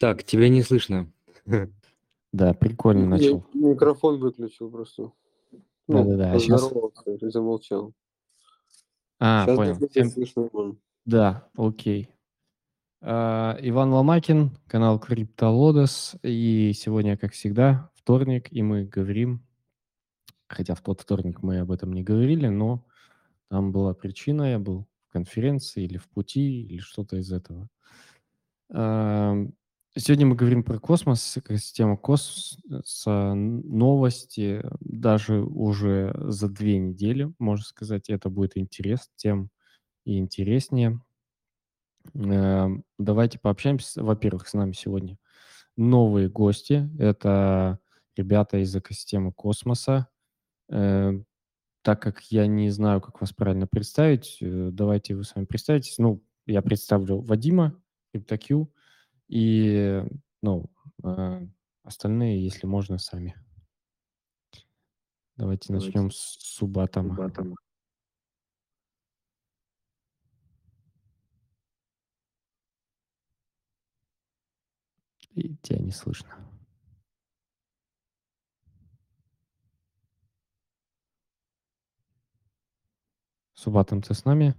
Так, тебя не слышно. Да, прикольно Я начал. микрофон выключил просто. Ну, Да-да-да, а поздоровался и замолчал. А, Сейчас понял. Всем- слышно. Да, окей. А, Иван Ломакин, канал Криптолодос. И сегодня, как всегда, вторник, и мы говорим, хотя в тот вторник мы об этом не говорили, но там была причина, я был в конференции или в пути, или что-то из этого. Сегодня мы говорим про космос, экосистему космоса, новости, даже уже за две недели, можно сказать, это будет интерес тем и интереснее. Э, Давайте пообщаемся. Во-первых, с нами сегодня новые гости. Это ребята из экосистемы космоса. Э, Так как я не знаю, как вас правильно представить, э, давайте вы сами представитесь. Ну, я представлю Вадима, CryptoQ, и, ну, э, остальные, если можно, сами. Давайте Давайте. начнем с Субатома. И тебя не слышно. Субатом, ты с нами?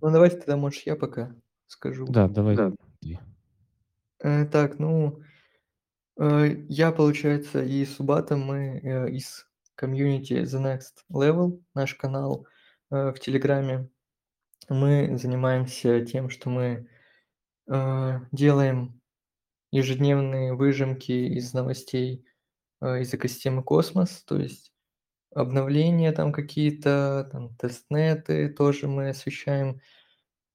Ну, давайте тогда, может, я пока скажу. Да, давай. Да. Э, так, ну, э, я, получается, и Субата, мы э, из комьюнити The Next Level, наш канал э, в Телеграме. Мы занимаемся тем, что мы э, делаем ежедневные выжимки из новостей э, из экосистемы Космос, то есть обновления там какие-то, там тестнеты тоже мы освещаем,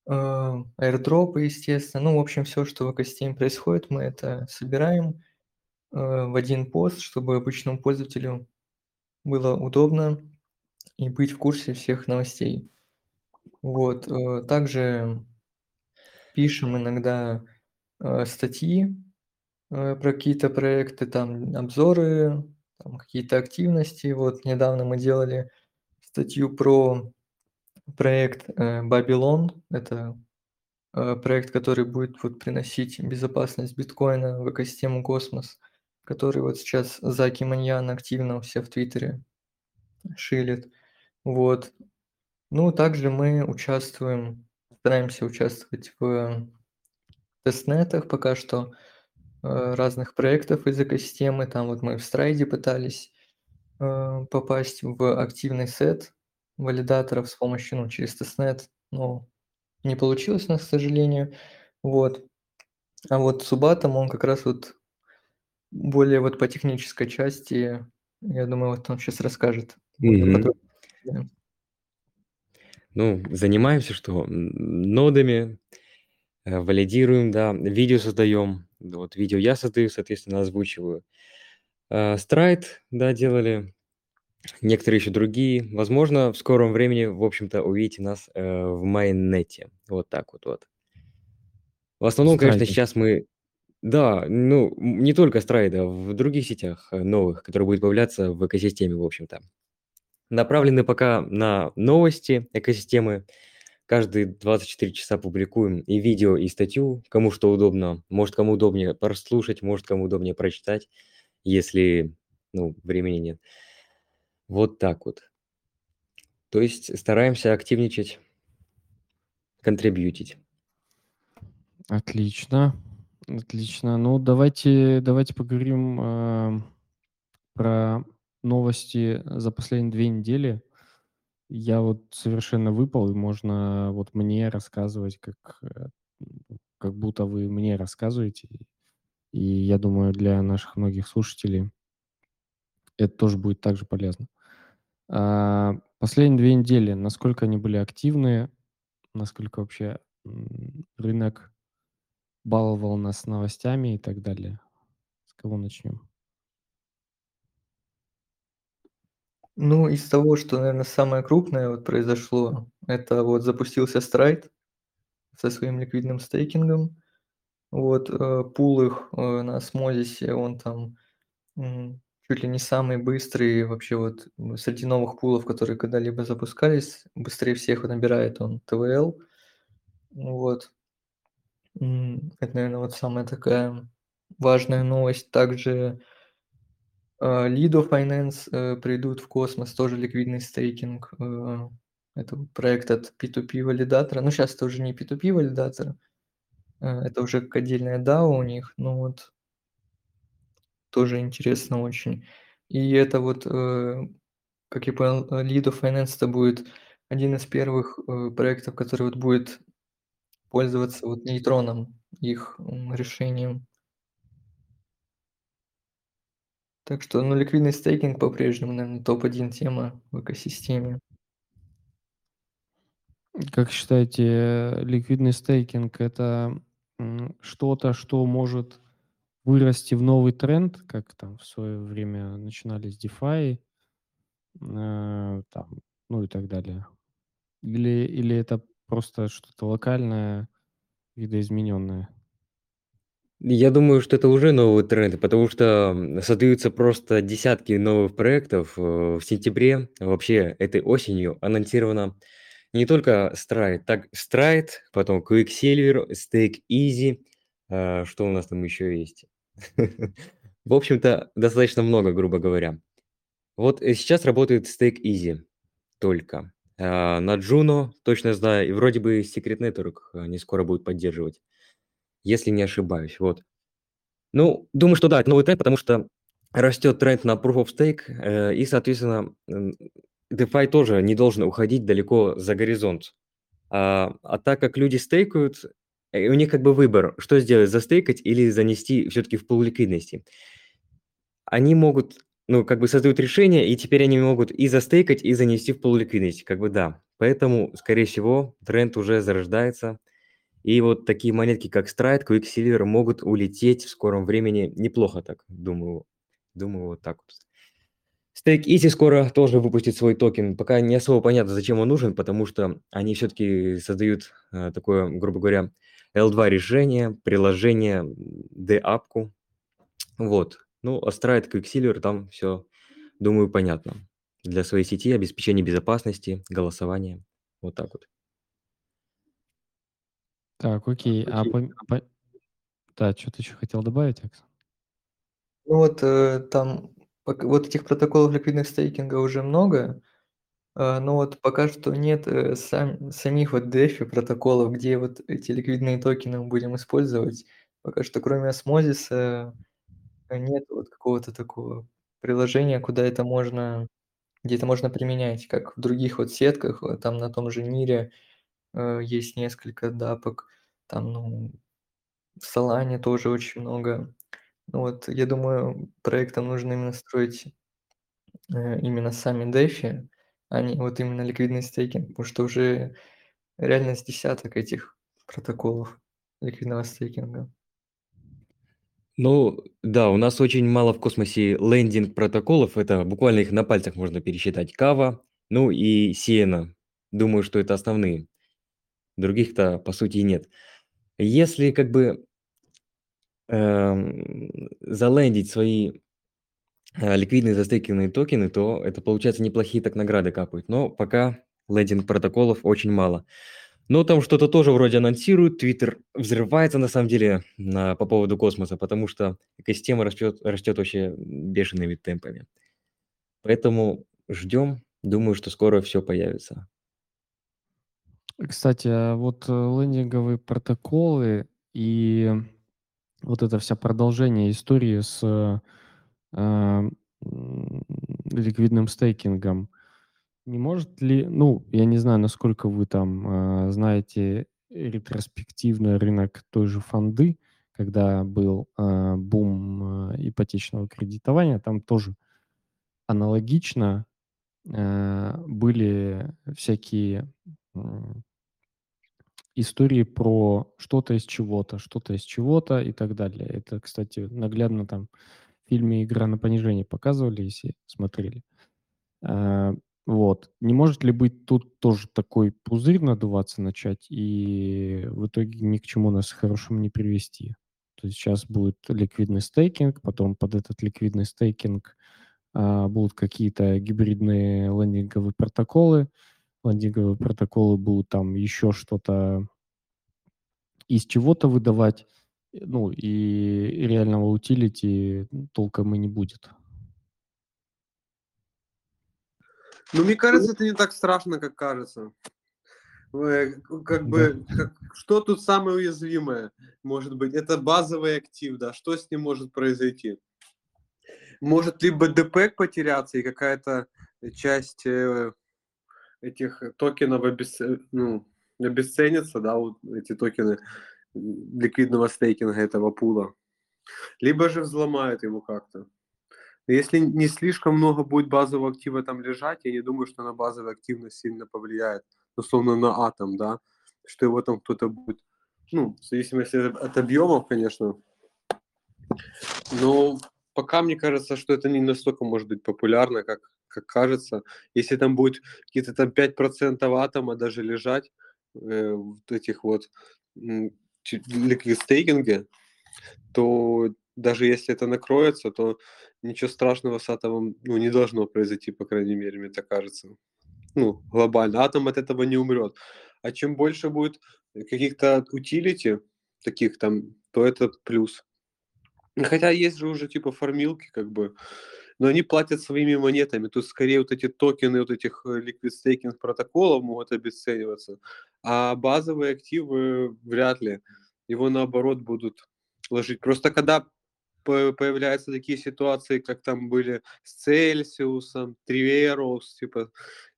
аирдропы, естественно. Ну, в общем, все, что в экосистеме происходит, мы это собираем э, в один пост, чтобы обычному пользователю было удобно и быть в курсе всех новостей. Вот. э, Также пишем иногда э, статьи э, про какие-то проекты, там обзоры, там какие-то активности. Вот недавно мы делали статью про проект э, Babylon. Это э, проект, который будет вот приносить безопасность биткоина в экосистему Космос, который вот сейчас Заки Маньян активно все в Твиттере шилит. Вот. Ну, также мы участвуем, стараемся участвовать в тестнетах пока что э, разных проектов из экосистемы. Там вот мы в Stride пытались э, попасть в активный сет валидаторов с помощью, ну, через тестнет, но не получилось у нас, к сожалению. Вот. А вот Субатом, он как раз вот более вот по технической части, я думаю, вот он сейчас расскажет. Ну, занимаемся что? Нодами, э, валидируем, да, видео создаем. Да, Вот видео я создаю, соответственно, озвучиваю. Э, Страйт, да, делали. Некоторые еще другие. Возможно, в скором времени, в общем-то, увидите нас э, в майннете. Вот так вот вот. В основном, конечно, Страйде. сейчас мы... Да, ну, не только Страйда, в других сетях э, новых, которые будут появляться в экосистеме, в общем-то. Направлены пока на новости экосистемы. Каждые 24 часа публикуем и видео, и статью, кому что удобно. Может, кому удобнее прослушать, может, кому удобнее прочитать, если, ну, времени нет. Вот так вот. То есть стараемся активничать, контрибьютить. Отлично. Отлично. Ну, давайте, давайте поговорим э, про новости за последние две недели. Я вот совершенно выпал, и можно вот мне рассказывать, как, э, как будто вы мне рассказываете. И я думаю, для наших многих слушателей это тоже будет также полезно. А, Последние две недели, насколько они были активны, насколько вообще рынок баловал нас новостями и так далее. С кого начнем? Ну, из того, что, наверное, самое крупное вот произошло, это вот запустился Страйт со своим ликвидным стейкингом. Вот, э, пул их э, на Смозисе, он там чуть ли не самый быстрый вообще вот среди новых пулов, которые когда-либо запускались. Быстрее всех набирает он ТВЛ. Вот. Это, наверное, вот самая такая важная новость. Также а, Lido Finance э, придут в космос, тоже ликвидный стейкинг. Э, это проект от P2P валидатора. Ну, сейчас это уже не P2P валидатор, э, это уже отдельная DAO у них. Ну вот, тоже интересно очень. И это вот, как я понял, Lido Finance это будет один из первых проектов, который вот будет пользоваться вот нейтроном, их решением. Так что, ну, ликвидный стейкинг по-прежнему, наверное, топ-1 тема в экосистеме. Как считаете, ликвидный стейкинг- это, что-то, что может вырасти в новый тренд, как там в свое время начинались DeFi, э, там, ну и так далее? Или или это просто что-то локальное, видоизмененное? Я думаю, что это уже новый тренд, потому что создаются просто десятки новых проектов. Э, в сентябре, вообще этой осенью, анонсировано не только Stride, так Stride, потом Quicksilver, Stake Easy, э, что у нас там еще есть? В общем-то, достаточно много, грубо говоря. Вот э, сейчас работает Stake Easy только. На Juno точно знаю, и вроде бы Secret Network не скоро будет поддерживать если не ошибаюсь. Вот. Ну, думаю, что да, это новый тренд, потому что растет тренд на Proof of Stake, э, и, соответственно, DeFi тоже не должен уходить далеко за горизонт. А, а так как люди стейкают, э, у них как бы выбор, что сделать, застейкать или занести все-таки в пул ликвидности. Они могут, ну, как бы создают решение, и теперь они могут и застейкать, и занести в пул ликвидности, как бы да. Поэтому, скорее всего, тренд уже зарождается – и вот такие монетки, как Stride, Quicksilver могут улететь в скором времени неплохо так, думаю. Думаю, вот так вот. Stake Easy скоро тоже выпустит свой токен. Пока не особо понятно, зачем он нужен, потому что они все-таки создают э, такое, грубо говоря, L2 решение, приложение, D-апку. Вот. Ну, а Stride, Quicksilver, там все, думаю, понятно. Для своей сети, обеспечения безопасности, голосования. Вот так вот. Так, окей. А по по Да, что ты еще хотел добавить, Акс? Ну вот, э, там вот этих протоколов ликвидных стейкинга уже много, э, но вот пока что нет, э, сам самих вот DeFi протоколов, где вот эти ликвидные токены мы будем использовать. Пока что кроме осмозиса нет вот какого-то такого приложения, куда это можно где это можно применять, как в других вот сетках, там на том же мире э, есть несколько дапок. Там, ну, в Solana тоже очень много. Ну вот, я думаю, проектам нужно именно строить э, именно сами DeFi, а не вот именно ликвидный стейкинг, потому что уже реально с десяток этих протоколов ликвидного стейкинга. Ну, да, у нас очень мало в космосе лендинг протоколов, это буквально их на пальцах можно пересчитать. Кава, ну и Siena. Думаю, что это основные. Других-то, по сути, нет. Если как бы эм, залендить свои э, ликвидные застейкенные токены, то это, получается, неплохие так награды капают. Но пока лендинг протоколов очень мало. Но там что-то тоже вроде анонсируют, Твиттер взрывается на самом деле на, по поводу космоса, потому что экосистема растет, растет вообще бешеными темпами. Поэтому ждем, думаю, что скоро все появится. Кстати, а вот э, лендинговые протоколы и вот это вся продолжение истории с э, ликвидным стейкингом, не может ли, ну, я не знаю, насколько вы там э, знаете ретроспективно рынок той же фонды, когда был э, бум э, ипотечного кредитования, там тоже аналогично э, были всякие истории про что-то из чего-то, что-то из чего-то и так далее. Это, кстати, наглядно там фильме «Игра на понижение» показывали, если смотрели. А, вот. Не может ли быть тут тоже такой пузырь надуваться начать и в итоге ни к чему нас хорошему не привести? То есть сейчас будет ликвидный стейкинг, потом под этот ликвидный стейкинг а, будут какие-то гибридные лендинговые протоколы. Лендинговые протоколы будут там еще что-то из чего-то выдавать. Ну, и реального утилити толком и не будет. Ну, мне кажется, это не так страшно, как кажется. Э, Как бы, как- что тут самое уязвимое может быть? Это базовый актив, да, что с ним может произойти? Может либо ДПЭК потеряться и какая-то часть э, этих токенов обесц- ну, обесценится, да, вот эти токены ликвидного стейкинга этого пула. Либо же взломают его как-то. Если не слишком много будет базового актива там лежать, я не думаю, что на базовую активность сильно повлияет, условно на атом, да, что его там кто-то будет, ну, в зависимости от объемов, конечно. Но пока мне кажется, что это не настолько может быть популярно, как, как кажется. Если там будет какие-то там 5% атома даже лежать э, в этих вот м, чуть- liquid стейкинге, то даже если это накроется, то ничего страшного с атомом ну, не должно произойти, по крайней мере, мне так кажется. Ну, глобально. Атом от этого не умрет. А чем больше будет каких-то утилити, таких там, то это плюс. Хотя есть же уже типа формилки, как бы, но они платят своими монетами. Тут скорее вот эти токены вот этих э, liquid staking протоколов могут обесцениваться, а базовые активы вряд ли. Его наоборот будут ложить. Просто когда по- появляются такие ситуации, как там были с Цельсиусом, Триверос, типа,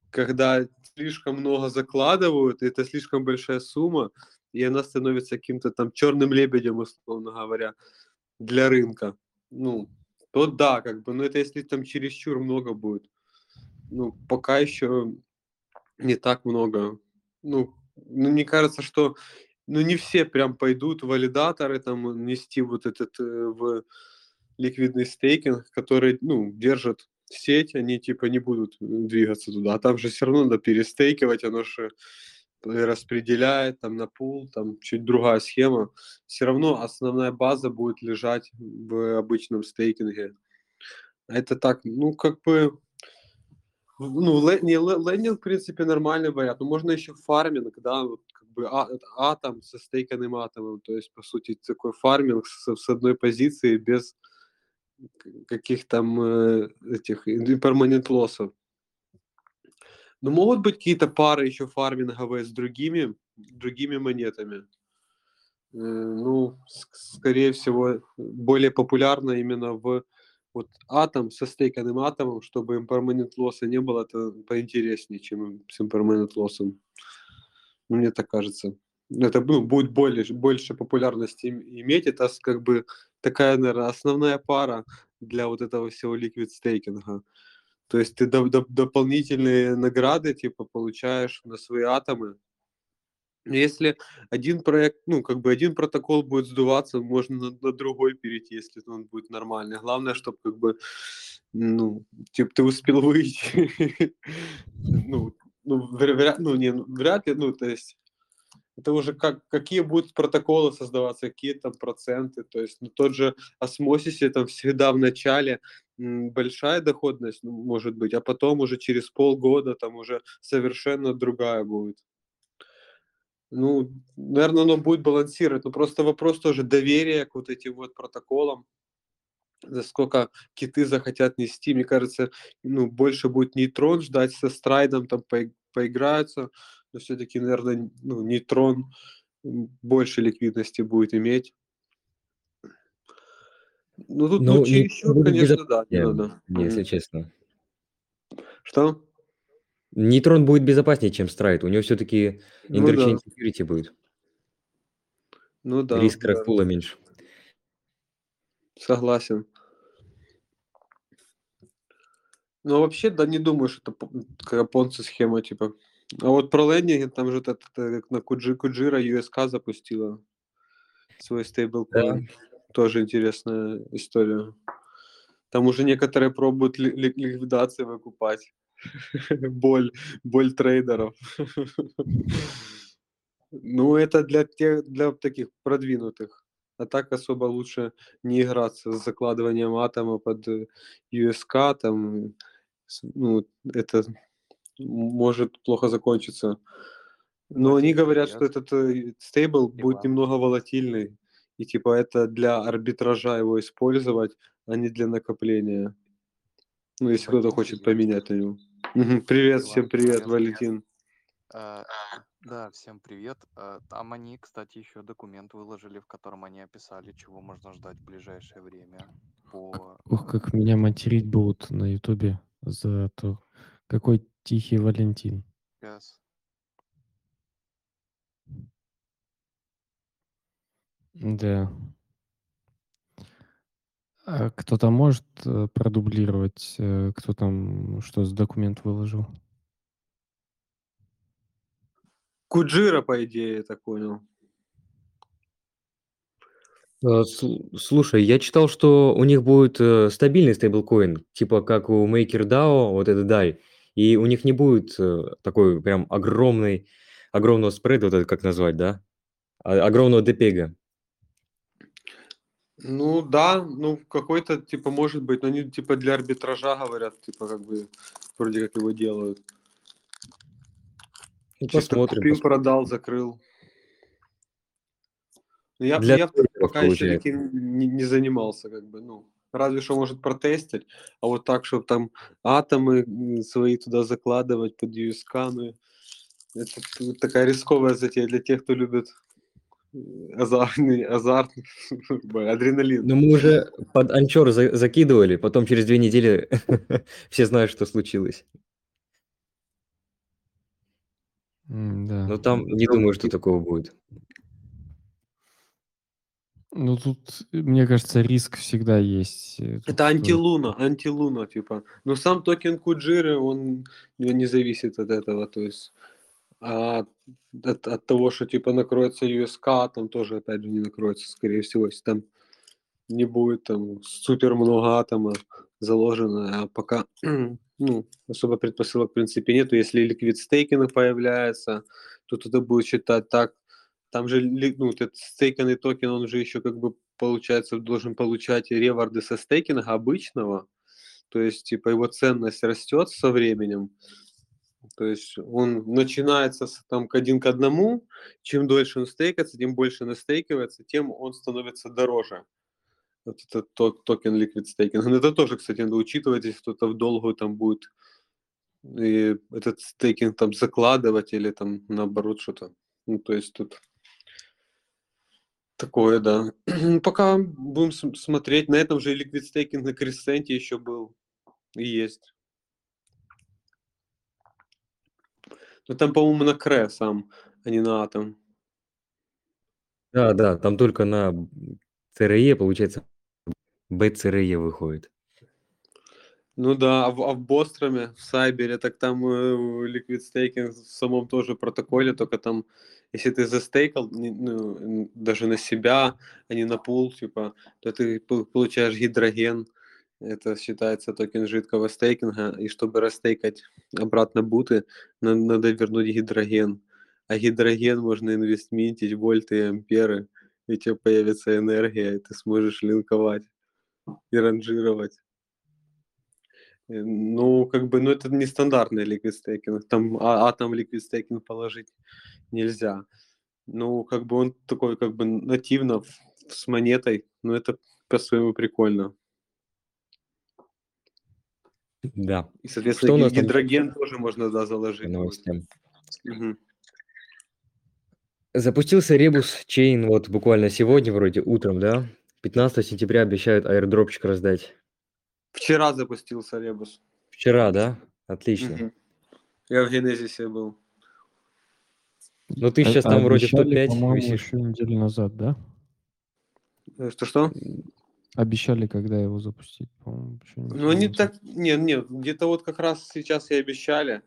когда слишком много закладывают, это слишком большая сумма, и она становится каким-то там черным лебедем, условно говоря, для рынка. Ну, то да, как бы, но это если там чересчур много будет. Ну, пока еще не так много. Ну, ну, мне кажется, что ну, не все прям пойдут валидаторы там нести вот этот э, в ликвидный стейкинг, который, ну, держит сеть, они типа не будут двигаться туда. А там же все равно надо перестейкивать, оно же распределяет там на пул, там чуть другая схема. Все равно основная база будет лежать в обычном стейкинге. Это так, ну, как бы, ну, не, ле- лендинг, в принципе, нормальный вариант. Но можно еще фарминг, да, вот как бы а- атом со стейканным атомом. То есть, по сути, такой фарминг с, с одной позиции без каких там э, этих имперманент лоссов. Но могут быть какие-то пары еще фарминговые с другими, другими монетами. Э, Ну, скорее всего, более популярно именно в вот атом со стейканным атомом, чтобы impermanent лосса не было, это поинтереснее, чем с impermanent лоссом. Мне так кажется. Это ну, будет более, больше популярности им- иметь. Это как бы такая, наверное, основная пара для вот этого всего liquid стейкинга. То есть ты доп- доп- дополнительные награды типа получаешь на свои атомы. Если один проект, ну, как бы один протокол будет сдуваться, можно на, на другой перейти, если он будет нормальный. Главное, чтобы как бы, ну, типа ты успел выйти. Ну, ну, вря- вряд, ну, не, ну, вряд ли, ну, то есть это уже как, какие будут протоколы создаваться, какие там проценты. То есть ну, тот же осмосисе там всегда в начале большая доходность ну, может быть, а потом уже через полгода там уже совершенно другая будет. Ну, наверное, оно будет балансировать, но просто вопрос тоже доверия к вот этим вот протоколам, за сколько киты захотят нести. Мне кажется, ну, больше будет нейтрон ждать со страйдом, там пои- поиграются, но все-таки, наверное, ну, нейтрон больше ликвидности будет иметь. Ну, тут, ну, Ну, не чересчур, будет конечно, да, не надо. если Мгм. честно. Что? Нейтрон будет безопаснее, чем страйт. У него все-таки Ну да, interchain security будет. ну да, Риск да, рэпула меньше. согласен. Ну, вообще, да, не думаю, что это понци схема, типа. А вот про лендинги, там же это, это как на Куджи, Куджира USK запустила свой стейблкоин. Тоже интересная история. Там уже некоторые пробуют ли- ли- ликвидации выкупать. Боль, боль трейдеров. Ну, это для тех, для таких продвинутых. А так особо лучше не играться с закладыванием атома под э, USK, там, с- ну, это может плохо закончиться. Но они говорят, что этот э, стейбл будет немного волатильный, и типа это для арбитража его использовать, а не для накопления. Ну, если кто-то хочет поменять на него. Привет, всем привет. Валентин. А, Да, всем привет. А, Там они, кстати, еще документ выложили, в котором они описали, чего можно ждать в ближайшее время по... Ух, как меня материть будут на Ютубе за то, какой тихий Валентин. Сейчас. Да. А кто-то может э, продублировать, э, кто там что за документ выложил? Куджира, по идее, я так понял. Сл- Слушай, я читал, что у них будет э, стабильный стейблкоин, типа как у MakerDAO, вот это DAI, и у них не будет э, такой прям огромный, огромного спреда, вот это как назвать, да? А- Огромного депега. Ну да, ну какой-то типа может быть, но они типа для арбитража говорят, типа как бы вроде как его делают. Ну, посмотрим. купил, пос- продал, закрыл. Ну, Я, Для я пока еще получается. таким не, не занимался, как бы, ну, разве что может протестить, а вот так, чтобы там атомы свои туда закладывать под USK, ну, это такая рисковая затея для тех, кто любит э, азартный, азарт, адреналин. Ну, мы уже под анчор за- закидывали, потом через две недели все знают, что случилось. М, Да. Но там не думаю, что такого будет. Ну тут, э, мне кажется, риск всегда есть. э, тут Это тоже. антилуна, антилуна, типа. Но сам токен Куджиры, он не не зависит от этого, то есть а от, от того, что типа накроется USK, там тоже опять же не накроется, скорее всего, если там не будет там супер много атома заложено, а пока ну, особо предпосылок в принципе нету. Если ликвид стейкинг появляется, то это будет считать так. Там же ну, этот стейканный токен, он же еще как бы получается должен получать реварды со стейкинга обычного. То есть, типа, его ценность растет со временем. То есть он начинается с, там к один к одному. Чем дольше он стейкается, тем больше настейкивается, тем он становится дороже. Вот этот то- токен Liquid Staking. Это тоже, кстати, надо учитывать, если кто-то в долгую там будет и этот стейкинг там закладывать или там наоборот что-то. Ну, то есть тут такое, да. Пока будем см- смотреть. На этом же Liquid Staking на Кресценте еще был и есть. Но там, по-моему, на Кре сам, а не на Атом. Да, да, там только на ЦРЕ, получается, БЦРЕ выходит. Ну да, а в, а в Бостроме, в Сайбере, так там э, Liquid Staking в самом тоже протоколе, только там, если ты застейкал не- ну, даже на себя, а не на пул, типа, то ты пол- получаешь гидроген. Это считается токен жидкого стейкинга, и чтобы растейкать обратно буты, на- надо вернуть гидроген. А гидроген можно инвестментить вольты и амперы, и у тебя появится энергия, и ты сможешь линковать и ранжировать. Э, Ну, как бы, ну, это нестандартный liquid staking. Там а, атом liquid staking положить нельзя. Ну, как бы он такой, как бы нативно с монетой, но это по-своему прикольно. Да, И, соответственно, Что у ги- нас там гидроген тоже можно, да, заложить. новостям. Мгм. Запустился ребус чейн вот буквально сегодня, вроде утром, да? 15 сентября обещают аирдропчик раздать. Вчера запустился Ребус. Вчера, да? Отлично. Мгм. Я в Генезисе был. Ну ты А- сейчас а там вроде в обещали, топ-5 по-моему, еще неделю назад, да? Э, Что-что? Обещали, когда его запустить, по-моему, еще Ну, они так... Нет, нет, где-то вот как раз сейчас и обещали.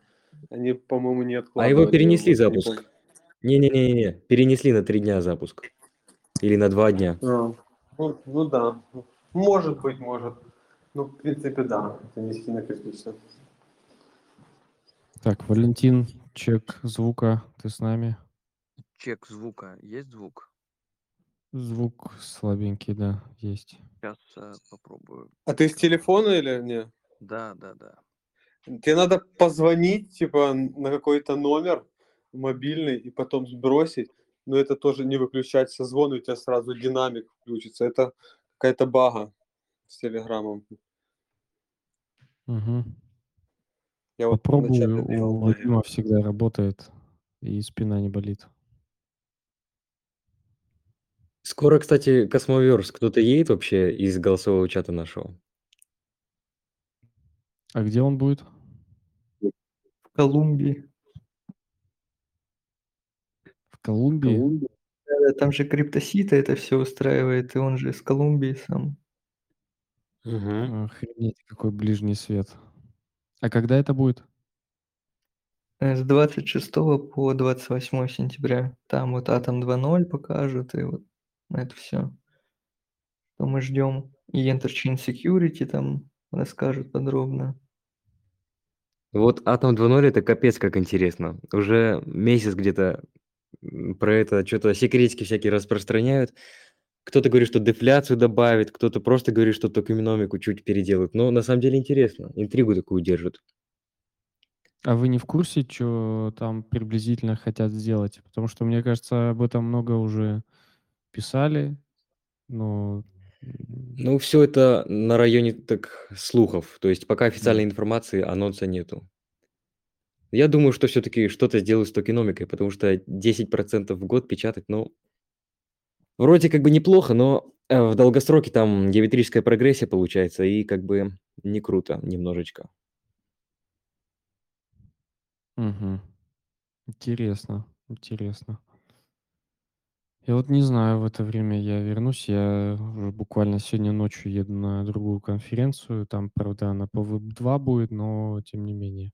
Они, по-моему, не А откладывали. его перенесли не запуск. Не-не-не, перенесли на три дня запуск. Или на два дня. А, ну, ну да. Может быть, может. Ну, в принципе, да. Это не сильно критично. Так, Валентин, чек звука, ты с нами? Чек звука. Есть звук? Звук слабенький, да, есть. Сейчас э, попробую. А ты с телефона или не? Да, да, да. Тебе надо позвонить, типа, на какой-то номер мобильный и потом сбросить. Но это тоже не выключать созвон, и у тебя сразу динамик включится. Это какая-то бага с телеграммом. Угу. Я вот делал у. Вадима всегда работает, и спина не болит. Скоро, кстати, Cosmoverse. Кто-то едет вообще из голосового чата нашего? А где он будет? В Колумбии. В Колумбии? Да, там же криптосита это все устраивает, и он же из Колумбии сам. Угу. Охренеть, какой ближний свет. А когда это будет? Э, С 26 по 28 сентября. Там вот Атом 2.0 покажут, и вот это все. Что мы ждем. И Interchain Security там расскажут подробно. Вот Атом 2.0 это капец как интересно. Уже месяц где-то про это что-то секретики всякие распространяют. Кто-то говорит, что дефляцию добавит, кто-то просто говорит, что токеномику чуть переделают. Но на самом деле интересно. Интригу такую держат. А вы не в курсе, что там приблизительно хотят сделать? Потому что, мне кажется, об этом много уже писали, но... Ну, все это на районе так слухов. То есть пока официальной информации, анонса нету. Я думаю, что все-таки что-то сделают с токеномикой, потому что 10% в год печатать, ну, вроде как бы неплохо, но э, в долгосроке там геометрическая прогрессия получается, и как бы не круто немножечко. Мгм. Интересно, интересно. Я вот не знаю, в это время я вернусь. Я уже буквально сегодня ночью еду на другую конференцию. Там, правда, она по Web2 будет, но тем не менее.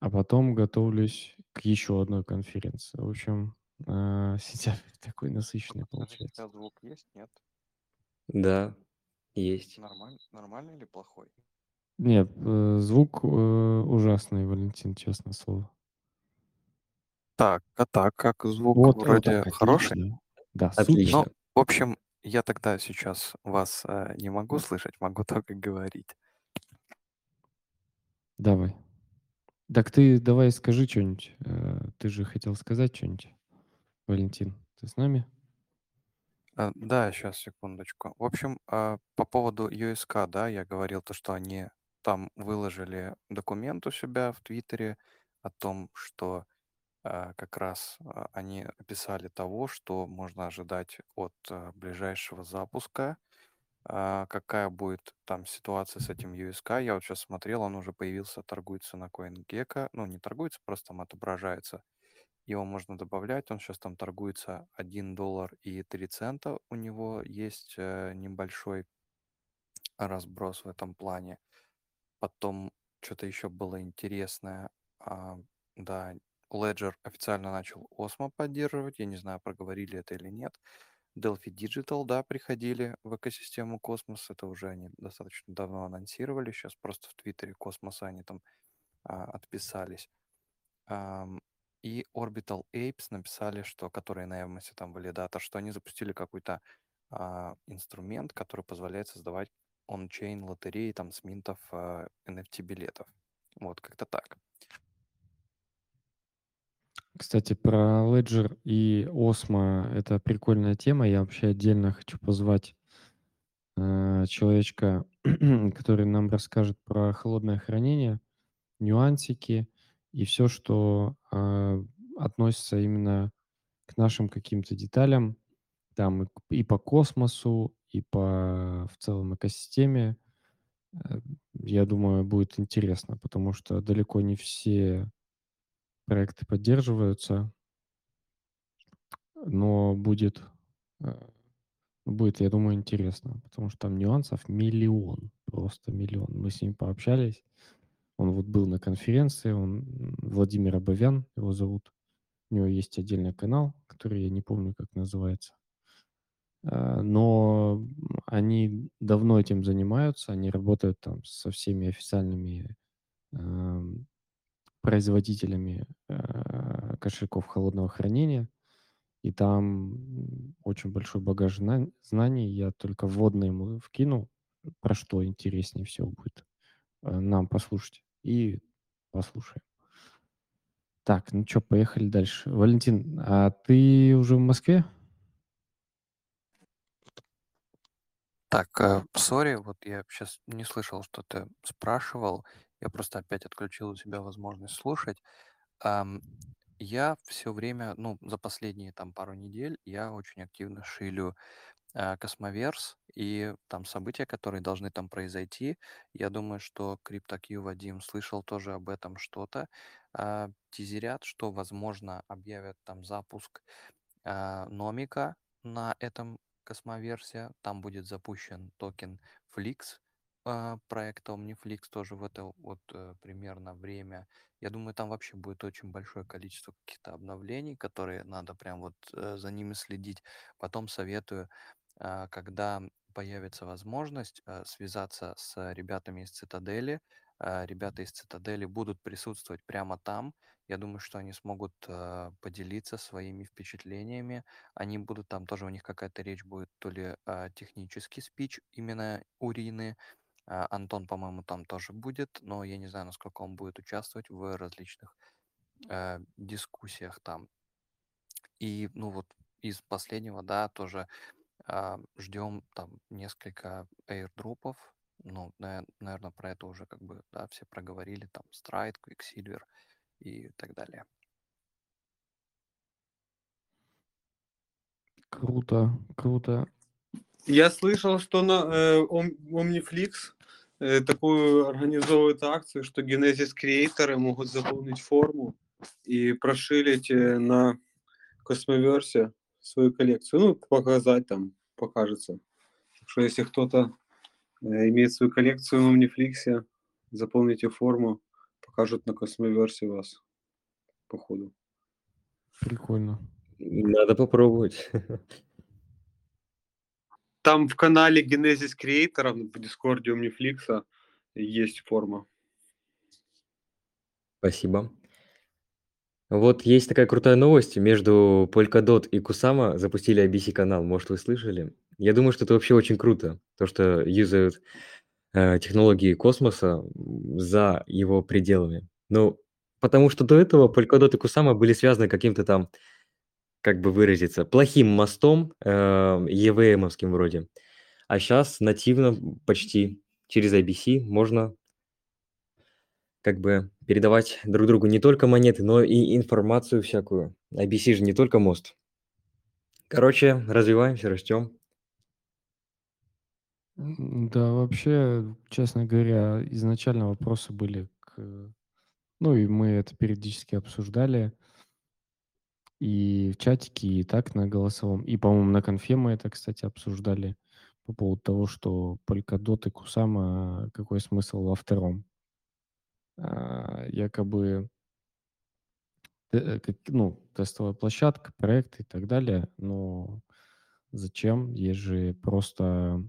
А потом готовлюсь к еще одной конференции. В общем, а, сентябрь такой насыщенный получается. сейчас звук есть? Нет? Да, есть. Нормально, нормальный или плохой? Нет, э, звук э, ужасный, Валентин, честное слово. Так, а так как звук Вот, вот вроде так, хороший? отлично. Да. Отлично. Ну, в общем, я тогда сейчас вас э, не могу слышать, могу только говорить. Давай. Так ты давай скажи что-нибудь. Э, Ты же хотел сказать что-нибудь. Валентин, ты с нами? Э, Да, сейчас, секундочку. В общем, а, по поводу USK, да, я говорил то, что они там выложили документ у себя в Твиттере о том, что а, как раз а, они описали того, что можно ожидать от а, ближайшего запуска, а, какая будет там ситуация с этим USK. Я вот сейчас смотрел, он уже появился, торгуется на CoinGecko. Ну, не торгуется, просто там отображается. Его можно добавлять, он сейчас там торгуется 1 доллар и 3 цента. У него есть э, небольшой разброс в этом плане. Потом что-то еще было интересное. А, да, Ledger официально начал Osmo поддерживать. Я не знаю, проговорили это или нет. Delphi Digital, да, приходили в экосистему Космос. Это уже они достаточно давно анонсировали. Сейчас просто в Твиттере Космоса они там а, отписались. И Orbital Apes написали, что, которые на Эвмосе там валидатор, что они запустили какой-то а, инструмент, который позволяет создавать он-чейн лотереи там с минтов а, NFT билетов. Вот, как-то так. Кстати, про Ledger и Osmo это прикольная тема. Я вообще отдельно хочу позвать э, человечка, который нам расскажет про холодное хранение, нюансики и все, что э, относится именно к нашим каким-то деталям, там и по космосу, и по в целом экосистеме. Э, Я думаю, будет интересно, потому что далеко не все проекты поддерживаются, но будет, э, будет, я думаю, интересно, потому что там нюансов миллион, просто миллион. Мы с ним пообщались. Он вот был на конференции, он Владимир Абовян, его зовут. У него есть отдельный канал, который я не помню, как называется. А, Но они давно этим занимаются, они работают там со всеми официальными производителями э, кошельков холодного хранения. И там очень большой багаж зна- знаний. Я только вводные ему вкинул, про что интереснее всего будет э, нам послушать. И послушаем. Так, ну что, поехали дальше. Валентин, а ты уже в Москве? Так, э, сори, вот я сейчас не слышал, что ты спрашивал. Я просто опять отключил у себя возможность слушать. Я все время, ну, за последние там пару недель я очень активно шилю э, Cosmoverse и там события, которые должны там произойти. Я думаю, что CryptoQ Вадим слышал тоже об этом что-то. А, Тизерят, что, возможно, объявят там запуск а, Nomic а на этом Космоверсе. Там будет запущен токен Flix проекта OmniFlix тоже в это вот э, примерно время. Я думаю, там вообще будет очень большое количество каких-то обновлений, которые надо прям вот э, за ними следить. Потом советую, когда появится возможность а, связаться с ребятами из Цитадели. А, Ребята из Цитадели будут присутствовать прямо там, я думаю, что они смогут э, поделиться своими впечатлениями. Они будут там тоже, у них какая-то речь будет, то ли э, технический спич именно Урины. А, Антон, по-моему, там тоже будет, но я не знаю, насколько он будет участвовать в различных э, дискуссиях там. И, ну вот, из последнего, да, тоже а, ждем там несколько airdropов. Ну, наверное, про это уже как бы, да, все проговорили, там, Stride, Quicksilver и так далее. Круто, круто. Я слышал, что на э, Omniflix э, такую организовывают акцию, что Genesis креаторы могут заполнить форму и прошилить э, на Космоверсе свою коллекцию. Ну, показать там, покажется. Так что если кто-то э, имеет свою коллекцию в Omniflix, заполните форму, покажут на Космоверсе вас по ходу. Прикольно. Надо попробовать. Там в канале Genesis креаторов в Дискорде Omniflix есть форма. Спасибо. Вот есть такая крутая новость. Между Polkadot и Kusama запустили IBC-канал. Может, вы слышали? Я думаю, что это вообще очень круто. То, что юзают э, технологии космоса за его пределами. Ну, потому что до этого Polkadot и Kusama были связаны каким-то там, как бы выразиться, плохим мостом, э, EVM-овским вроде. А сейчас нативно почти через IBC можно как бы передавать друг другу не только монеты, но и информацию всякую. IBC же не только мост. Короче, развиваемся, растем. Да, вообще, честно говоря, изначально вопросы были к... Ну, и мы это периодически обсуждали. И в чатике, и так на голосовом. И, по-моему, на конфе мы это, кстати, обсуждали по поводу того, что Polkadot и Kusama, какой смысл во втором. А, якобы э, ну, тестовая площадка, проект и так далее, но зачем? Есть же просто,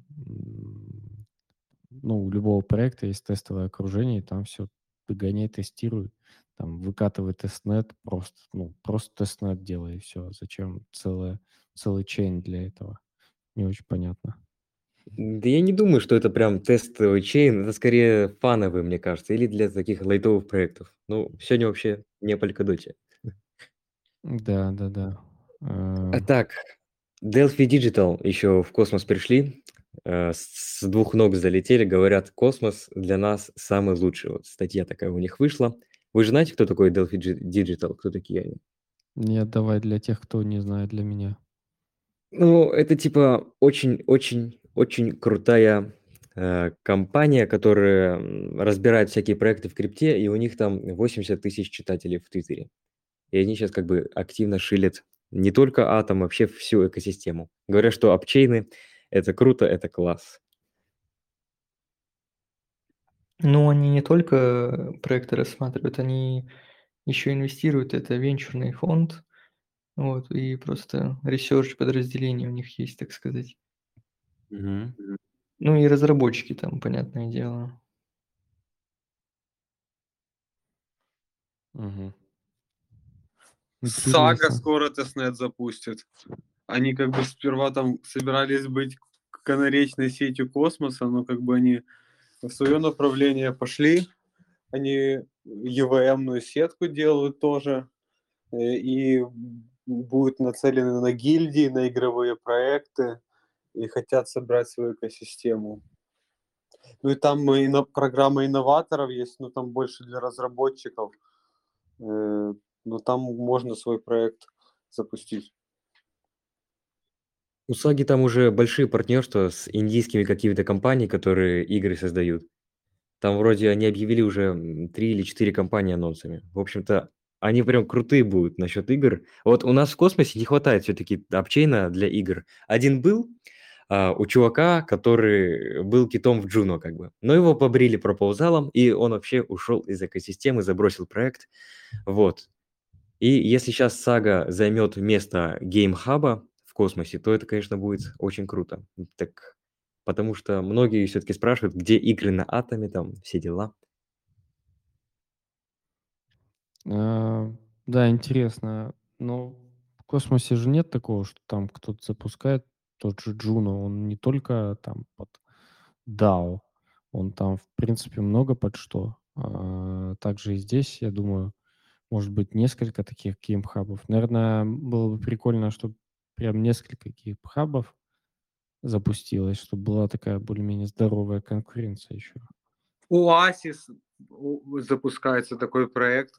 ну, у любого проекта есть тестовое окружение, и там все догоняй, тестируй, там выкатывай тестнет, просто, ну, просто тестнет делай, и все. Зачем целое, целый чейн для этого? Не очень понятно. Да я не думаю, что это прям тестовый чейн, это скорее фановый, мне кажется, или для таких лайтовых проектов. Ну, сегодня вообще не о Polkadot. Да, да, да. А Э, так, Delphi Digital еще в космос пришли, э, с с двух ног залетели, говорят, космос для нас самый лучший. Вот статья такая у них вышла. Вы же знаете, кто такой Delphi Gi- Digital? Кто такие они? Нет, давай для тех, кто не знает, для меня. Ну, это типа очень-очень-очень крутая э, компания, которая разбирает всякие проекты в крипте, и у них там 80 тысяч читателей в Твиттере. И они сейчас как бы активно шилят не только атом, вообще всю экосистему. Говорят, что апчейны – это круто, это класс. Ну, они не только проекты рассматривают, они еще инвестируют. Это венчурный фонд, вот, и просто research подразделение у них есть, так сказать. Мгм. Ну и разработчики там, понятное дело. Мгм. Сага Интересно. скоро тестнет запустит. Они как бы сперва там собирались быть канаречной сетью космоса, но как бы они в свое направление пошли. Они EVM-ную сетку делают тоже. э, И будут нацелены на гильдии, на игровые проекты и хотят собрать свою экосистему. Ну и там и ино- программа инноваторов есть, но там больше для разработчиков. Э, Но там можно свой проект запустить. У Саги там уже большие партнерства с индийскими какими-то компаниями, которые игры создают. Там вроде они объявили уже 3 или 4 компании анонсами. В общем-то, они прям крутые будут насчет игр. Вот у нас в космосе не хватает все-таки апчейна для игр. Один был а, у чувака, который был китом в Джуно, как бы. Но его побрили пропаузалом, и он вообще ушел из экосистемы, забросил проект. Вот. И если сейчас Сага займет место геймхаба в космосе, то это, конечно, будет очень круто. Так, потому что многие все-таки спрашивают, где игры на атоме, там все дела. А, Да, интересно. Но в космосе же нет такого, что там кто-то запускает тот же Джуно. Он не только там под DAO, он там, в принципе, много под что. А, Также и здесь, я думаю, может быть несколько таких геймхабов. Наверное, было бы прикольно, чтобы прям несколько геймхабов запустилось, чтобы была такая более-менее здоровая конкуренция еще. У- запускается такой проект.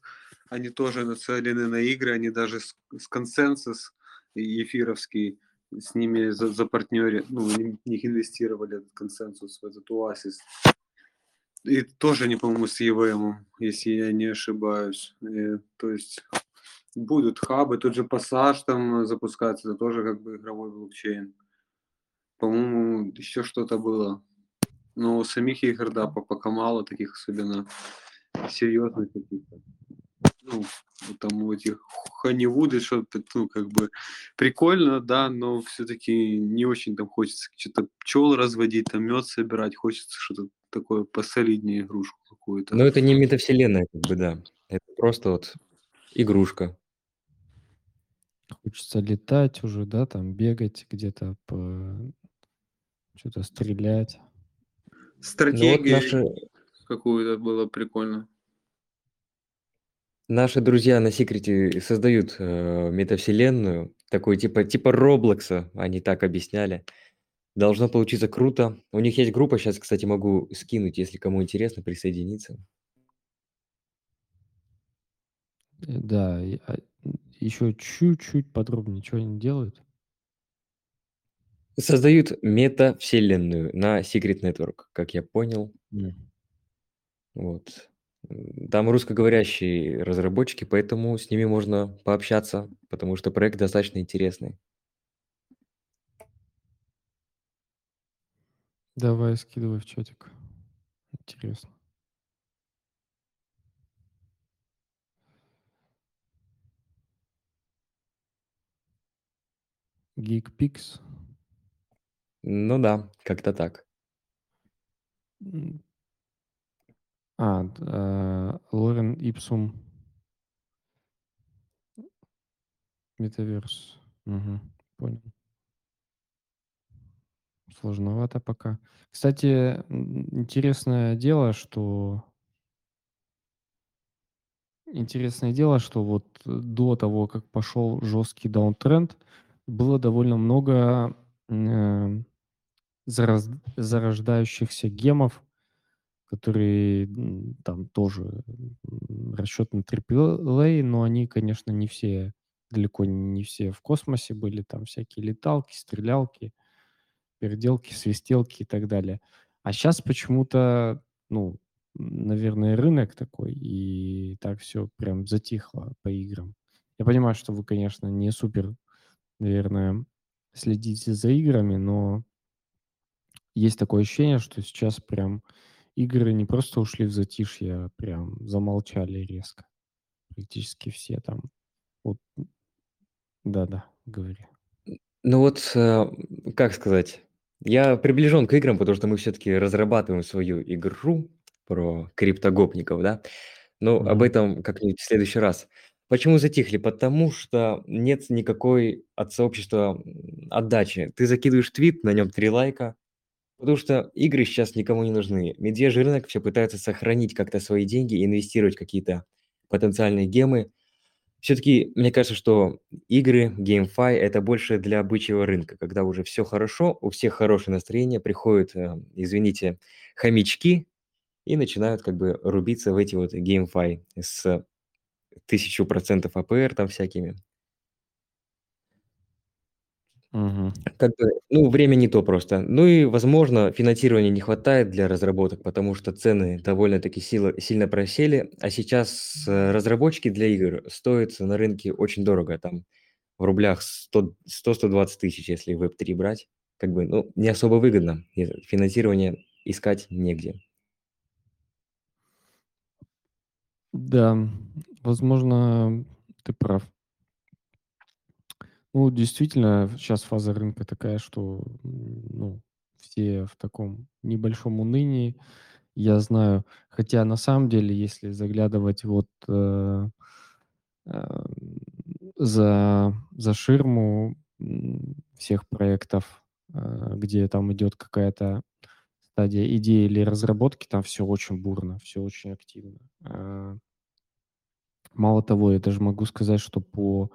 Они тоже нацелены на игры, они даже с, с ConsenSys эфировский с ними за, за партнере, ну, в них инвестировали этот ConsenSys в этот Oasys. И тоже они, по-моему, с EVM, если я не ошибаюсь. И, то есть будут хабы, тот же пассаж там запускается, это тоже как бы игровой блокчейн. По-моему, еще что-то было. Но у самих игр, да, по- пока мало таких особенно серьезных каких-то. Ну, там у этих Ханивуды что-то, ну, как бы прикольно, да, но все-таки не очень там хочется что-то пчел разводить, там мед собирать, хочется что-то такое посолиднее игрушку какую-то. Но это не метавселенная, как бы, да. Это просто вот игрушка. Хочется летать уже, да, там бегать где-то по... Что-то стрелять. Ну вот Стратегия наши, какую-то было прикольно. Наши друзья на секрете создают э, метавселенную, такой типа, типа Роблокса, они так объясняли. Должно получиться круто. У них есть группа, сейчас, кстати, могу скинуть, если кому интересно, присоединиться. Э, Да, и, а, еще чуть-чуть подробнее, что они делают. Создают метавселенную на Secret Network, как я понял. М. Вот. Там русскоговорящие разработчики, поэтому с ними можно пообщаться, потому что проект достаточно интересный. Давай, скидывай в чатик. Интересно. GeekPix. Ну да, как-то так. А, а, Лорен Ипсум. Метаверс. Мгм, понял. Сложновато пока. Кстати, интересное дело, что интересное дело, что вот э, до того, как пошел жесткий даунтренд, было довольно много зараз- зарождающихся гемов, которые там тоже расчет на AAA, но они, конечно, не все, далеко не все в космосе были, там всякие леталки, стрелялки, переделки, свистелки и так далее. А сейчас почему-то, ну, наверное, рынок такой, и так все прям затихло по играм. Я понимаю, что вы, конечно, не супер, наверное, следите за играми, но есть такое ощущение, что сейчас прям игры не просто ушли в затишье, а прям замолчали резко. Практически все там. Вот, да-да, говори. Ну вот, э, как сказать, я приближен к играм, потому что мы все-таки разрабатываем свою игру про криптогопников, да. Ну, об Мгм. этом как-нибудь в следующий раз. Почему затихли? Потому что нет никакой от сообщества отдачи. Ты закидываешь твит, на нем 3 лайка, потому что игры сейчас никому не нужны. Медвежий рынок все пытаются сохранить как-то свои деньги, инвестировать в какие-то потенциальные гемы. Все-таки мне кажется, что игры, GameFi– это больше для бычьего рынка, когда уже все хорошо, у всех хорошее настроение, приходят, э, извините, хомячки и начинают как бы рубиться в эти вот GameFi с тысячу процентов АПР там всякими. Мгм. Как бы, ну, время не то просто. Ну и, возможно, финансирования не хватает для разработок, потому что цены довольно-таки сила- сильно просели, а сейчас э, разработчики для игр стоят на рынке очень дорого, там в рублях 100 100-120 тысяч, если Web3 брать. Как бы, ну, не особо выгодно. и Финансирование искать негде. Да, возможно, ты прав. Ну, действительно, сейчас фаза рынка такая, что, ну, все в таком небольшом унынии. Я знаю, хотя на самом деле, если заглядывать вот э, э, за, за ширму всех проектов, э, где там идет какая-то стадия идеи или разработки, там все очень бурно, все очень активно. А, мало того, я даже могу сказать, что по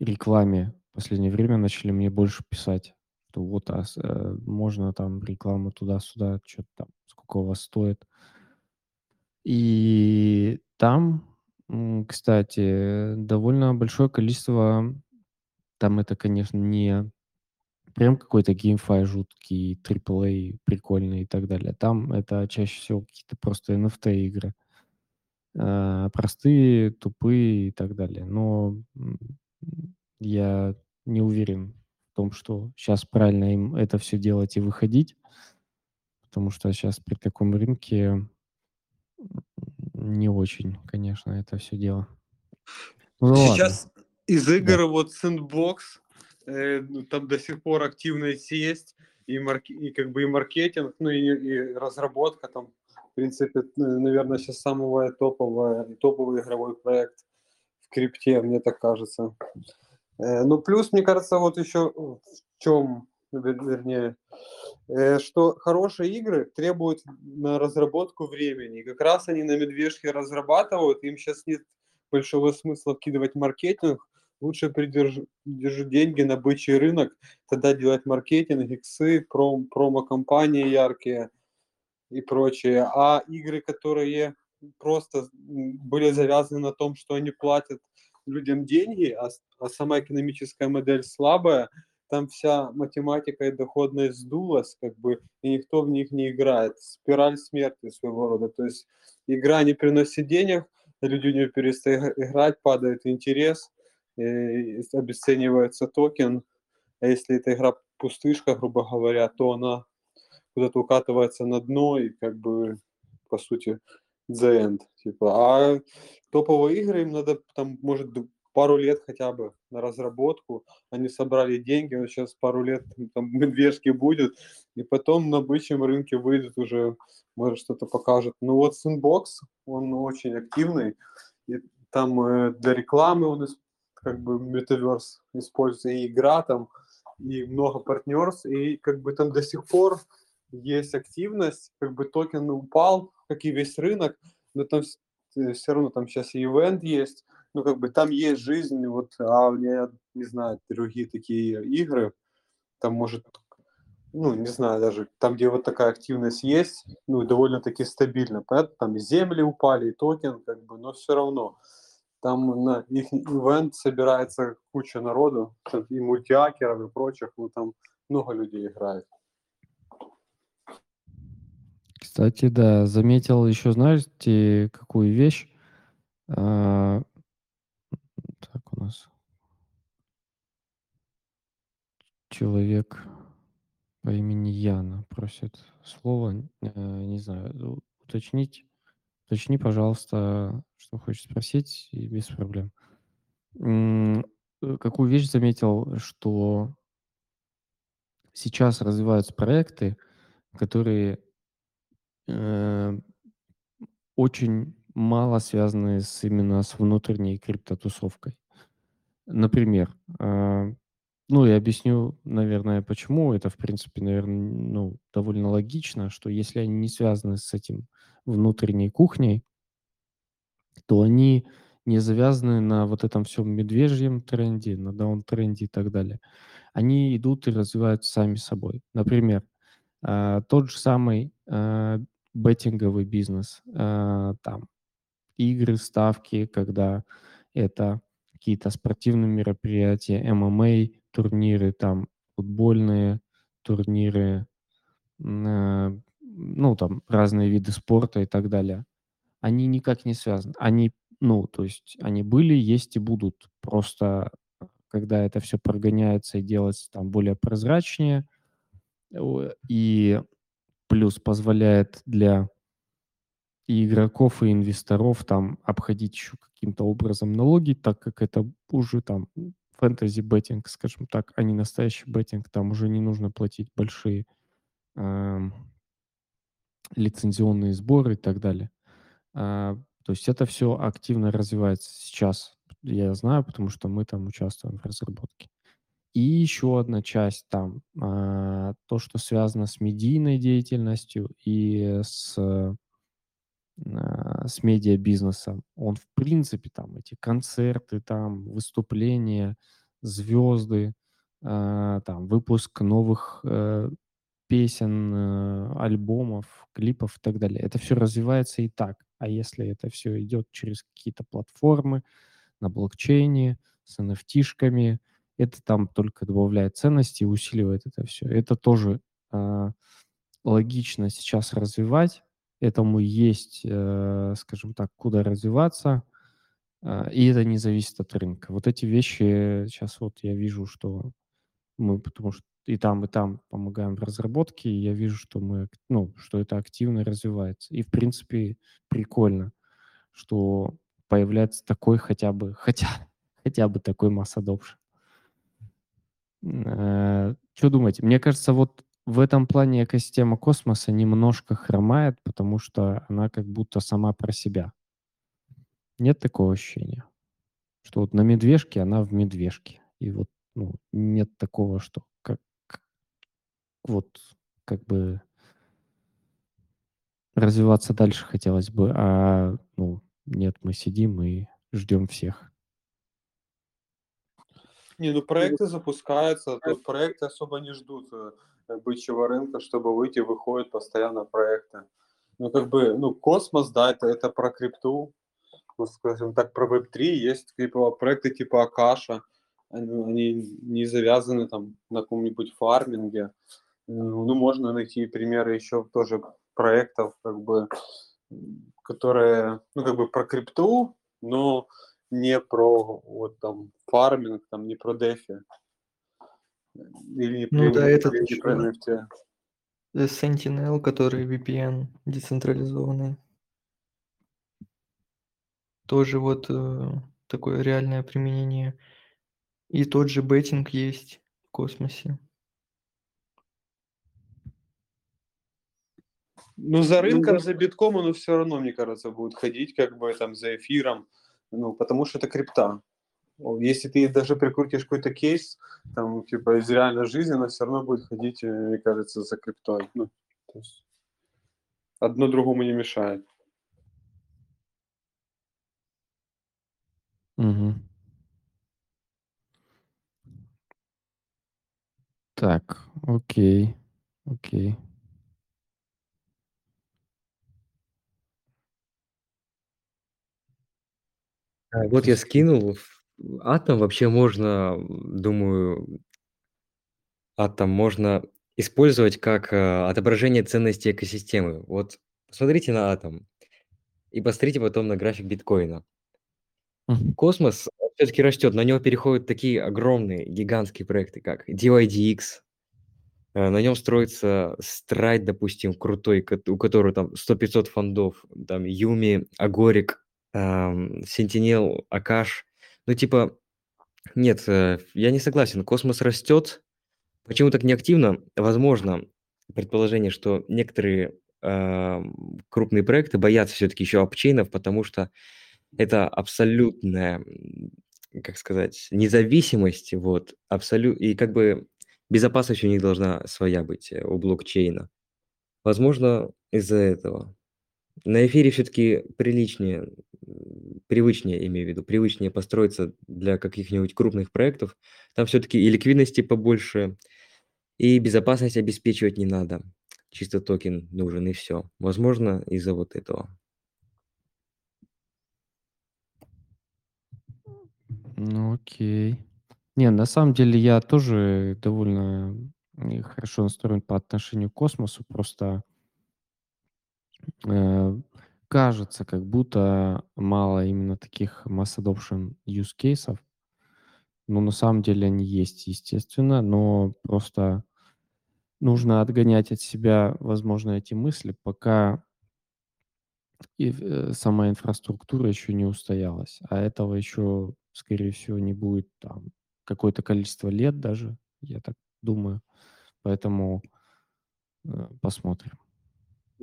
рекламе последнее время начали мне больше писать, что вот а, э, можно там рекламу туда-сюда, что-то там, сколько у вас стоит. И там, кстати, довольно большое количество, там это, конечно, не прям какой-то геймфай жуткий, AAA прикольный и так далее. Там это чаще всего какие-то просто NFT игры. А, простые, тупые и так далее. Но я не уверен в том, что сейчас правильно им это все делать и выходить, потому что сейчас при таком рынке не очень, конечно, это все дело. Ну, сейчас ладно. из игр да. вот Sandbox, э, ну, там до сих пор активность есть, и, марк... и как бы и маркетинг, ну и, и разработка там, в принципе, наверное, сейчас самый топовый, топовый игровой проект в крипте, мне так кажется. Э, ну, плюс, мне кажется, вот еще в чем, вернее, э, что хорошие игры требуют на разработку времени. Как раз они на медвежке разрабатывают, им сейчас нет большого смысла вкидывать маркетинг, лучше придержи держи деньги на бычий рынок, тогда делать маркетинг, иксы, пром, промо-компании яркие и прочее. А игры, которые просто были завязаны на том, что они платят людям деньги, а, а сама экономическая модель слабая, там вся математика и доходность сдулась, как бы, и никто в них не играет. Спираль смерти своего рода. То есть игра не приносит денег, люди не перестают играть, падает интерес, обесценивается токен. А если эта игра пустышка, грубо говоря, то она куда-то укатывается на дно и как бы, по сути, the end. Типа. А топовые игры им надо там, может, пару лет хотя бы на разработку. Они собрали деньги, но сейчас пару лет там медвежки будет, и потом на бычьем рынке выйдет уже, может, что-то покажет. Ну вот Sandbox, он очень активный, и там э, для рекламы он как бы метаверс используется, и игра там, и много партнерств, и как бы там до сих пор есть активность, как бы токен упал, как и весь рынок, но там все равно там сейчас и event есть, ну как бы там есть жизнь, вот, а я не знаю, другие такие игры, там может, ну не знаю даже, там где вот такая активность есть, ну довольно-таки стабильно, понятно, там и земли упали, и токен, как бы, но все равно, там на их event собирается куча народу, и мультиакеров, и прочих, ну там много людей играет. Кстати, да, заметил еще, знаете, какую вещь? А, так, у нас человек по имени Яна просит слово. Э, не знаю, уточнить. Уточни, пожалуйста, что хочешь спросить, и без проблем. Э, Какую вещь заметил, что сейчас развиваются проекты, которые э, очень мало связаны с именно с внутренней криптотусовкой. Например, а, ну, я объясню, наверное, почему. Это, в принципе, наверное, ну, довольно логично, что если они не связаны с этим внутренней кухней, то они не завязаны на вот этом всем медвежьем тренде, на даун-тренде и так далее. Они идут и развиваются сами собой. Например, а, тот же самый а, беттинговый бизнес, а, там игры, ставки, когда это какие-то спортивные мероприятия, ММА, турниры, там футбольные турниры, ну, там разные виды спорта и так далее. Они никак не связаны. Они, ну, то есть они были, есть и будут. Просто когда это все прогоняется и делается там более прозрачнее, и плюс позволяет для и игроков, и инвесторов там обходить еще каким-то образом налоги, так как это уже там фэнтези беттинг, скажем так, а не настоящий беттинг, там уже не нужно платить большие э, лицензионные сборы и так далее. А, то есть это все активно развивается сейчас. Я знаю, потому что мы там участвуем в разработке. И еще одна часть там, а, то, что связано с медийной деятельностью и с а, с медиабизнесом. Он, в принципе, там эти концерты, там выступления, звезды, а, там выпуск новых э, песен, э, альбомов, клипов и так далее. Это все развивается и так. А если это все идет через какие-то платформы на блокчейне, с NFT-шками, это там только добавляет ценности и усиливает это все. Это тоже э, логично сейчас развивать, Этому есть, э, скажем так, куда развиваться, а, и это не зависит от рынка. Вот эти вещи сейчас вот я вижу, что мы, потому что и там, и там помогаем в разработке, и я вижу, что мы, ну, что это активно развивается. И, в принципе, прикольно, что появляется такой хотя бы, хотя, хотя бы такой масс adoption. Э, что думаете? Мне кажется, вот в этом плане экосистема космоса немножко хромает, потому что она как будто сама про себя. Нет такого ощущения? Что вот на медвежке она в медвежке. И вот ну, нет такого, что как вот как бы развиваться дальше хотелось бы, а ну нет, мы сидим и ждем всех. Не, ну проекты запускаются, тут проекты особо не ждут э, бычьего рынка, чтобы выйти, выходят постоянно проекты. Ну, как бы, ну, космос, да, это, это про крипту, ну, скажем так, про Web3, есть типа, проекты типа Акаша, они, они не завязаны там на каком-нибудь фарминге. Ну, ну, можно найти примеры еще тоже проектов, как бы, которые, ну, как бы про крипту, но не про вот там фарминг, там не про дефи. Или ну да, этот или про NFT. Sentinel, который VPN децентрализованный. Тоже вот э, такое реальное применение. И тот же беттинг есть в космосе. Ну, за рынком, за битком оно все равно, мне кажется, будет ходить, как бы там за эфиром, ну, потому что это крипта. Если ты даже прикрутишь какой-то кейс, там, типа, из реальной жизни, она все равно будет ходить, э, мне кажется, за криптой. Ну, то есть одно другому не мешает. Угу. Так, окей, окей. А, вот я скинул. Атом вообще можно, думаю, атом можно использовать как э, отображение ценности экосистемы. Вот посмотрите на атом и посмотрите потом на график биткоина. Космос все-таки растет, на него переходят такие огромные, гигантские проекты, как DYDX. Э, на нем строится Stride, допустим, крутой, у которого там 100-500 фондов, там Umee, Agoric, Сентинел, Акаш. Ну, типа, нет, э, я не согласен. Космос растет. Почему так неактивно? Возможно, предположение, что некоторые ам, крупные проекты боятся все-таки еще апчейнов, потому что это абсолютная, как сказать, независимость, вот, абсолют, и как бы безопасность у них должна своя быть э, у блокчейна. Возможно, из-за этого. На эфире все-таки приличнее, привычнее, имею в виду, привычнее построиться для каких-нибудь крупных проектов. Там все-таки и ликвидности побольше, и безопасность обеспечивать не надо. Чисто токен нужен, и все. Возможно, из-за вот этого. Ну, окей. Не, на самом деле я тоже довольно хорошо настроен по отношению к космосу. Просто э, кажется, как будто мало именно таких mass adoption use cases. Ну, на самом деле они есть, естественно, но просто нужно отгонять от себя, возможно, эти мысли, пока и, э, сама инфраструктура еще не устоялась. А этого еще, скорее всего, не будет там какое-то количество лет даже, я так думаю. Поэтому э, посмотрим.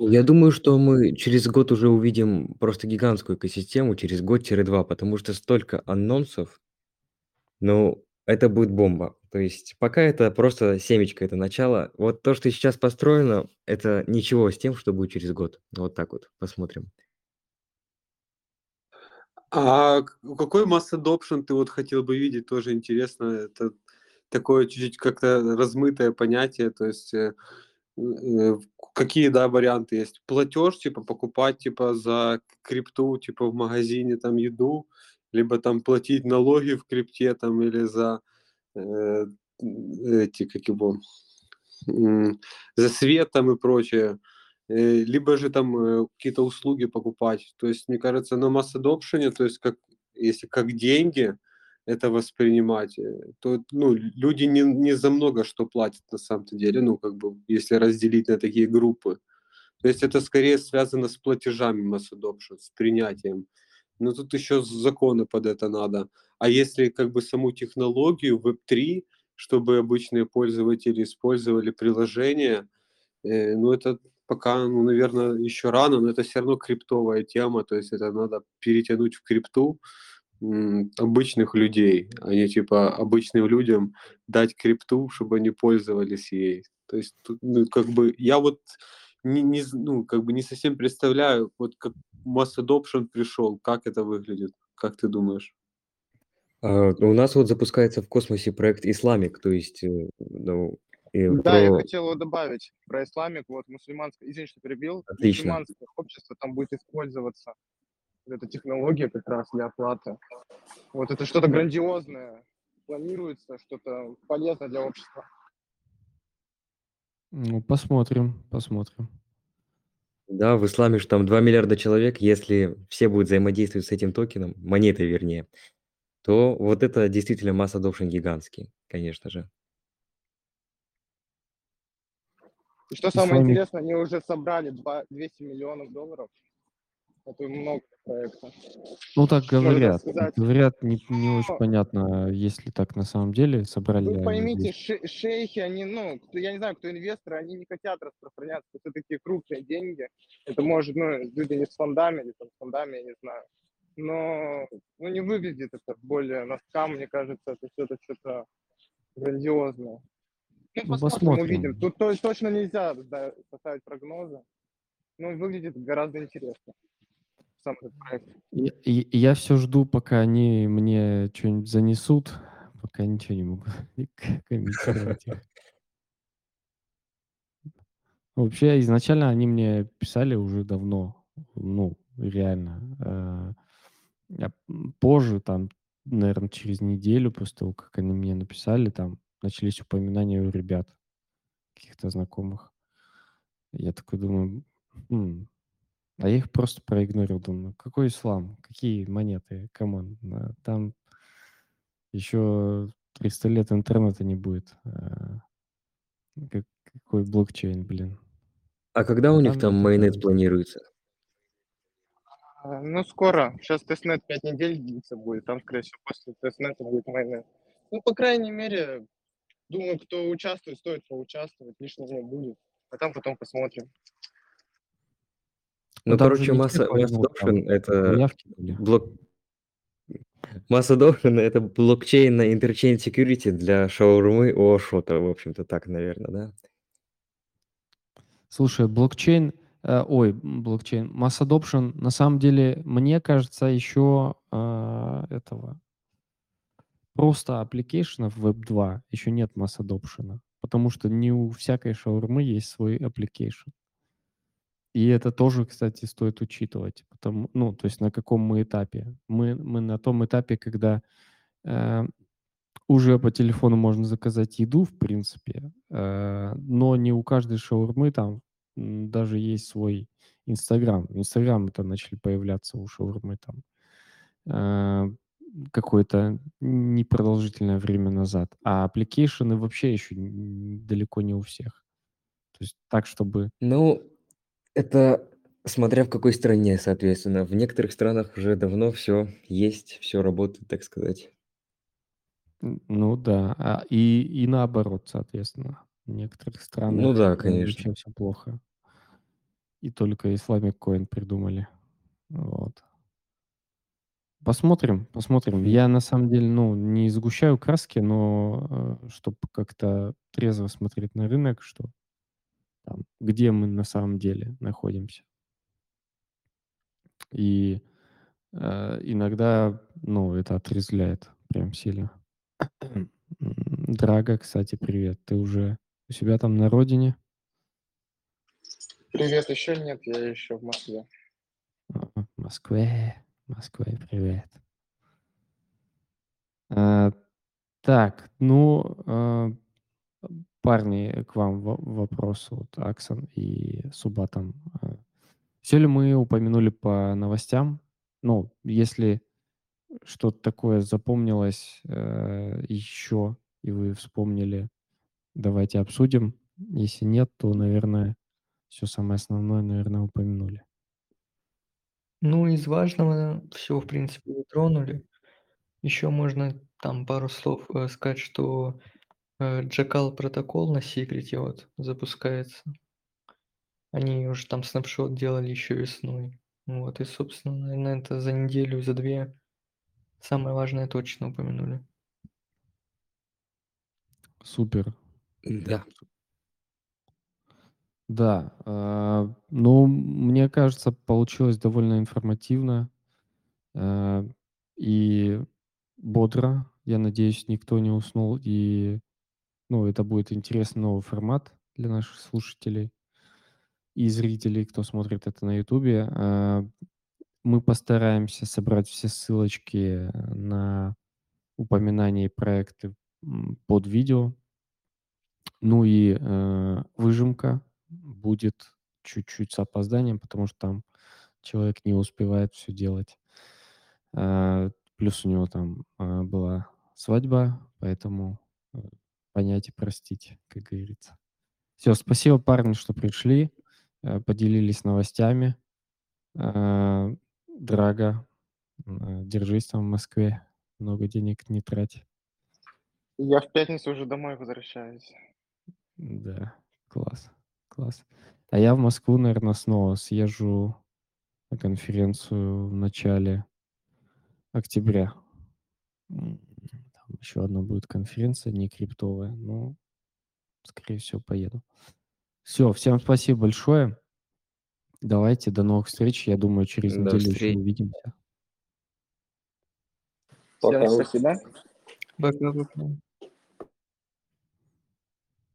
Я думаю, что мы через год уже увидим просто гигантскую экосистему, через год-два, потому что столько анонсов, ну, это будет бомба. То есть пока это просто семечко, это начало. Вот то, что сейчас построено, это ничего с тем, что будет через год. Вот так вот, посмотрим. А какой mass adoption ты вот хотел бы видеть? Тоже интересно. Это такое чуть-чуть как-то размытое понятие. То есть э, какие, да, варианты есть? Платеж, типа покупать, типа за крипту, типа в магазине там еду, либо там платить налоги в крипте там или за э, эти, как его, м, за свет там и прочее. Э, либо же там э, какие-то услуги покупать. То есть, мне кажется, на масс adoption, то есть как, если как деньги это воспринимать, э, то ну, люди не, не за много что платят на самом-то деле, ну, как бы, если разделить на такие группы. То есть это скорее связано с платежами масс adoption, с принятием. Но тут еще законы под это надо. А если как бы саму технологию Web3, чтобы обычные пользователи использовали приложение, э, ну это пока, ну, наверное, еще рано, но это все равно криптовая тема, то есть это надо перетянуть в крипту обычных людей, а не типа обычным людям дать крипту, чтобы они пользовались ей. То есть, тут, ну, как бы, я вот не, не, ну, как бы не совсем представляю, вот как масс adoption пришел, как это выглядит, как ты думаешь? А, у нас вот запускается в космосе проект Исламик, то есть, э, ну, и Да, я про... хотел его добавить про исламик. Вот мусульманское, извини, что перебил, Отлично. мусульманское общество, там будет использоваться эта технология как раз для оплаты. Вот это что-то грандиозное планируется, что-то полезное для общества. Ну, посмотрим, посмотрим. Да, в исламе же там 2 миллиарда человек, если все будут взаимодействовать с этим токеном, монетой вернее, то вот это действительно масс adoption гигантский, конечно же. И что самое Исламик- интересное, они уже собрали два- 200 миллионов долларов. Это много проекта. Ну, так говорят. Говорят, не, не очень Но- понятно, если так на самом деле собрали. Вы поймите, 200. ше- шейхи, они, ну, кто, я не знаю, кто инвесторы, они не хотят распространяться. Это такие крупные деньги. Это может, ну, люди не с фондами, или там с фондами, я не знаю. Но, ну, не выглядит это более носкам, мне кажется, это что-то что-то грандиозное. Ну, Ну, посмотрим, посмотрим. увидим. Тут то- точно нельзя да, поставить прогнозы. Но выглядит гораздо интересно. Сам этот проект. И- я все жду, пока они мне что-нибудь занесут, пока ничего не могу комментировать. Вообще, изначально они мне писали уже давно, ну, реально. э, Я позже, там, наверное, через неделю после того, как они мне написали, там начались упоминания у ребят, каких-то знакомых. Я такой думаю. А я их просто проигнорил, думаю, какой ислам, какие монеты, come on, а, там еще 300 лет интернета не будет. а, как- Какой блокчейн, блин. А когда у них Там там этот mainnet да. планируется? А, Ну, скоро. Сейчас testnet 5 недель длится будет. Там, скорее всего, после testnet а будет mainnet. Ну, по крайней мере, думаю, кто участвует, стоит поучаствовать. Лишнего не будет. А там потом посмотрим. Ну, же короче, mass mass adoption - это блок mass adoption - это блокчейн на interchain security для шаурмы ОАшота. В общем-то, так, наверно, да? Слушай, блокчейн, э, ой, блокчейн, mass adoption, на самом деле, мне кажется, еще, а, этого просто application ов Web 2 еще нет mass adoption, потому что не у всякой шаурмы есть свой application. И это тоже, кстати, стоит учитывать, потому ну, то есть на каком мы этапе. Мы мы на том этапе, когда, э, уже по телефону можно заказать еду, в принципе, э, но не у каждой шаурмы там, даже есть свой "Инстаграм". "Инстаграмы"-то начали появляться у шаурмы там, э, какое-то непродолжительное время назад, а application ы вообще еще далеко не у всех. То есть так, чтобы Ну, это смотря в какой стране, соответственно. В некоторых странах уже давно всё есть, всё работает, так сказать. Н ну да, а, и и наоборот, соответственно. В некоторых Ну странах, да, конечно. вообще всё плохо. И только Islamic Coin придумали. Вот. Посмотрим, посмотрим. Мгм. Я на самом деле, ну, не сгущаю краски, но, э, чтоб как-то трезво смотреть на рынок, что там, где мы на самом деле находимся. И, э, иногда, ну, это отрезвляет прям сильно. Драга, кстати, привет. Ты уже у себя там на родине? Привет, еще нет, я еще в Москве. В Москве, Москве привет. А, так, ну, а, парни, к вам во вопрос, вот Аксон и Субатом. А, всё ли мы упомянули по новостям? Ну, если что-то такое запомнилось, э, еще, и вы вспомнили, давайте обсудим. Если нет, то, наверное, всё самое основное, наверное, упомянули. Ну, из важного всё, в принципе, затронули. Еще можно там пару слов, э, сказать, что, э, Jackal протокол на секрете вот запускается. Они уже там снапшот делали еще весной. Вот и, собственно, наверно, это за неделю, за 2 самое важное точно упомянули. Супер. Да. Да, а, ну, мне кажется, получилось довольно информативно, а, и бодро. Я надеюсь, никто не уснул, и, ну, это будет интересный новый формат для наших слушателей и зрителей, кто смотрит это на "Ютубе". А, мы постараемся собрать все ссылочки на упоминания и проекты, под видео. Ну и, э, выжимка будет чуть-чуть с опозданием, потому что там человек не успевает всё делать. А, плюс у него там, а, была свадьба, поэтому, э, понять и простить, как говорится. Всё, спасибо, парни, что пришли, э, поделились новостями. А, Драга, м, держись там в Москве, много денег не трать. Я в пятницу уже домой возвращаюсь. Да, класс, класс. А я в Москву, наверно, снова съезжу на конференцию в начале октября. Еще одна будет конференция не криптовая, но, скорее всего, поеду. Всё, всем спасибо большое. Давайте, до новых встреч. Я думаю, через До неделю еще встреч. увидимся. Всем Пока. спасибо. Пока-пока.